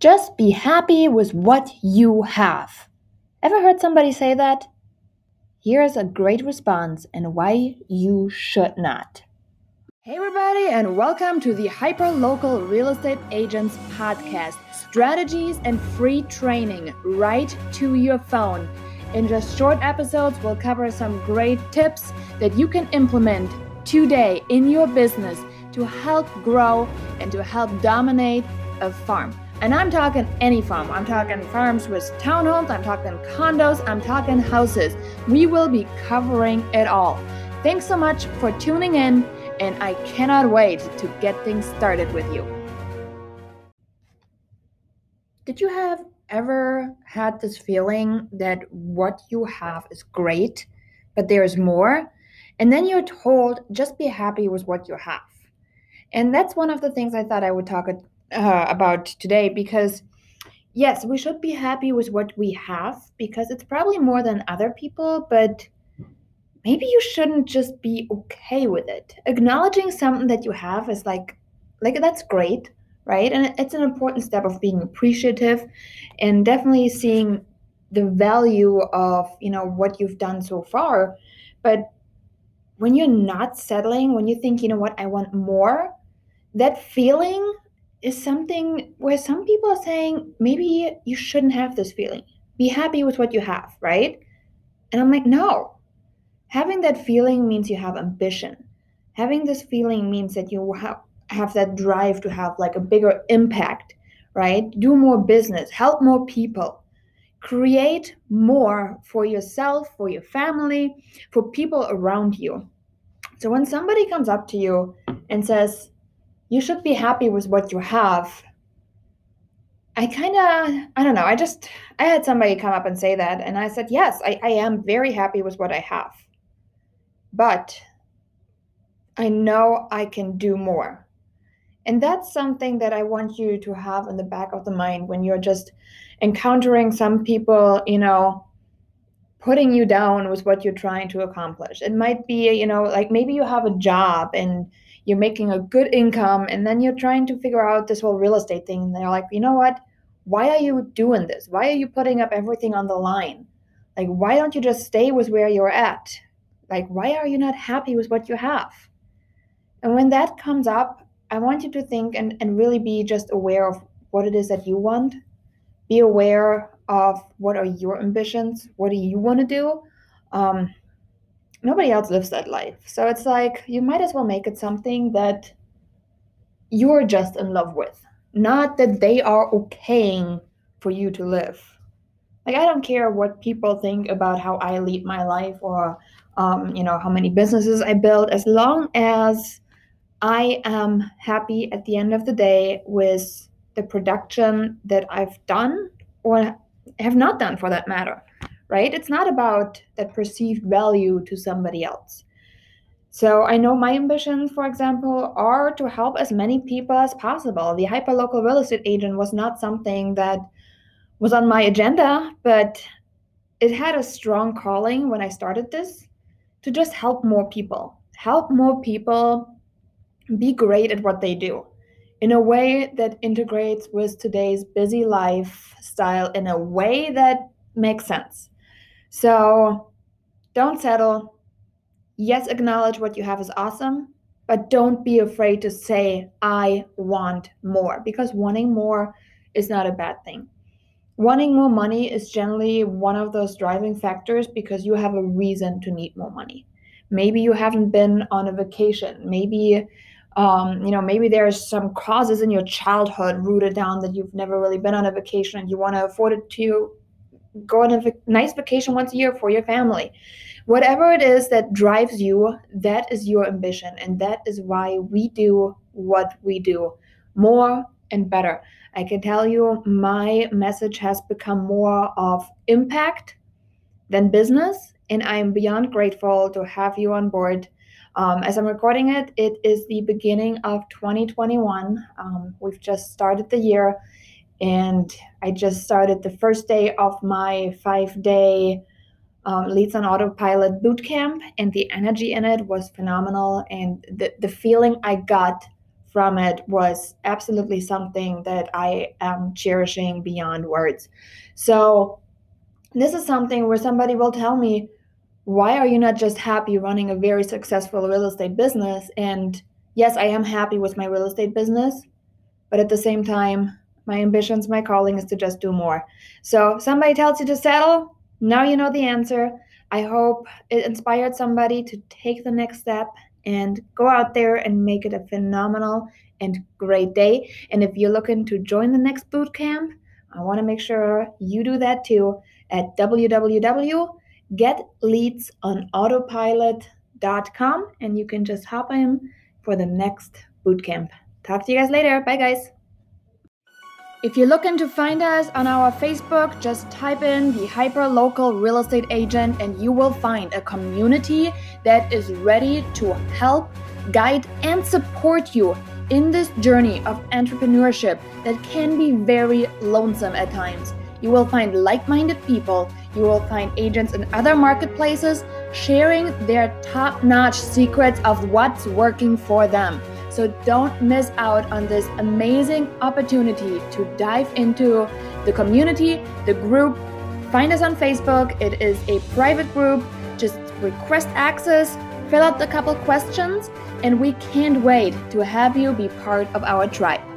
Just be happy with what you have. Ever heard somebody say that? Here's a great response and why you should not. Hey, everybody, and welcome to the Hyper Local Real Estate Agents Podcast strategies and free training right to your phone. In just short episodes, we'll cover some great tips that you can implement today in your business to help grow and to help dominate a farm. And I'm talking any farm. I'm talking farms with townhomes, I'm talking condos, I'm talking houses. We will be covering it all. Thanks so much for tuning in, and I cannot wait to get things started with you. Did you have ever had this feeling that what you have is great, but there's more? And then you're told just be happy with what you have. And that's one of the things I thought I would talk uh, about today because yes, we should be happy with what we have because it's probably more than other people, but maybe you shouldn't just be okay with it. Acknowledging something that you have is like like that's great, right? And it's an important step of being appreciative and definitely seeing the value of, you know, what you've done so far. But when you're not settling, when you think, you know what, I want more, that feeling is something where some people are saying maybe you shouldn't have this feeling. Be happy with what you have, right? And I'm like, no. Having that feeling means you have ambition. Having this feeling means that you have, have that drive to have like a bigger impact, right? Do more business, help more people, create more for yourself, for your family, for people around you. So when somebody comes up to you and says, you should be happy with what you have. I kind of, I don't know, I just, I had somebody come up and say that, and I said, yes, I, I am very happy with what I have. But I know I can do more. And that's something that I want you to have in the back of the mind when you're just encountering some people, you know, putting you down with what you're trying to accomplish. It might be, you know, like maybe you have a job and you're making a good income and then you're trying to figure out this whole real estate thing and they're like you know what? Why are you doing this? Why are you putting up everything on the line? Like why don't you just stay with where you're at? Like why are you not happy with what you have? And when that comes up i want you to think and, and really be just aware of what it is that you want. Be aware of what are your ambitions what do you want to do? Um, nobody else lives that life. So it's like you might as well make it something that you're just in love with, not that they are okaying for you to live. Like I don't care what people think about how I lead my life or um, you know how many businesses I build, as long as I am happy at the end of the day with the production that I've done or have not done for that matter right? It's not about that perceived value to somebody else. So I know my ambitions, for example, are to help as many people as possible. The hyperlocal real estate agent was not something that was on my agenda, but it had a strong calling when I started this to just help more people, help more people be great at what they do in a way that integrates with today's busy lifestyle in a way that makes sense. So don't settle. Yes, acknowledge what you have is awesome, but don't be afraid to say, I want more, because wanting more is not a bad thing. Wanting more money is generally one of those driving factors because you have a reason to need more money. Maybe you haven't been on a vacation. Maybe um, you know, maybe there's some causes in your childhood rooted down that you've never really been on a vacation and you want to afford it to go on a nice vacation once a year for your family. Whatever it is that drives you, that is your ambition. And that is why we do what we do more and better. I can tell you my message has become more of impact than business. And I am beyond grateful to have you on board. Um, as I'm recording it, it is the beginning of 2021. Um, we've just started the year and I just started the first day of my five day um, Leads on Autopilot boot camp, and the energy in it was phenomenal. And the, the feeling I got from it was absolutely something that I am cherishing beyond words. So, this is something where somebody will tell me, Why are you not just happy running a very successful real estate business? And yes, I am happy with my real estate business, but at the same time, my ambitions, my calling is to just do more. So, somebody tells you to settle, now you know the answer. I hope it inspired somebody to take the next step and go out there and make it a phenomenal and great day. And if you're looking to join the next boot camp, I want to make sure you do that too at www.getleadsonautopilot.com and you can just hop in for the next boot camp. Talk to you guys later. Bye, guys. If you're looking to find us on our Facebook, just type in the Hyper Local Real Estate Agent and you will find a community that is ready to help, guide, and support you in this journey of entrepreneurship that can be very lonesome at times. You will find like minded people, you will find agents in other marketplaces sharing their top notch secrets of what's working for them. So don't miss out on this amazing opportunity to dive into the community, the group. Find us on Facebook. It is a private group. Just request access, fill out a couple questions, and we can't wait to have you be part of our tribe.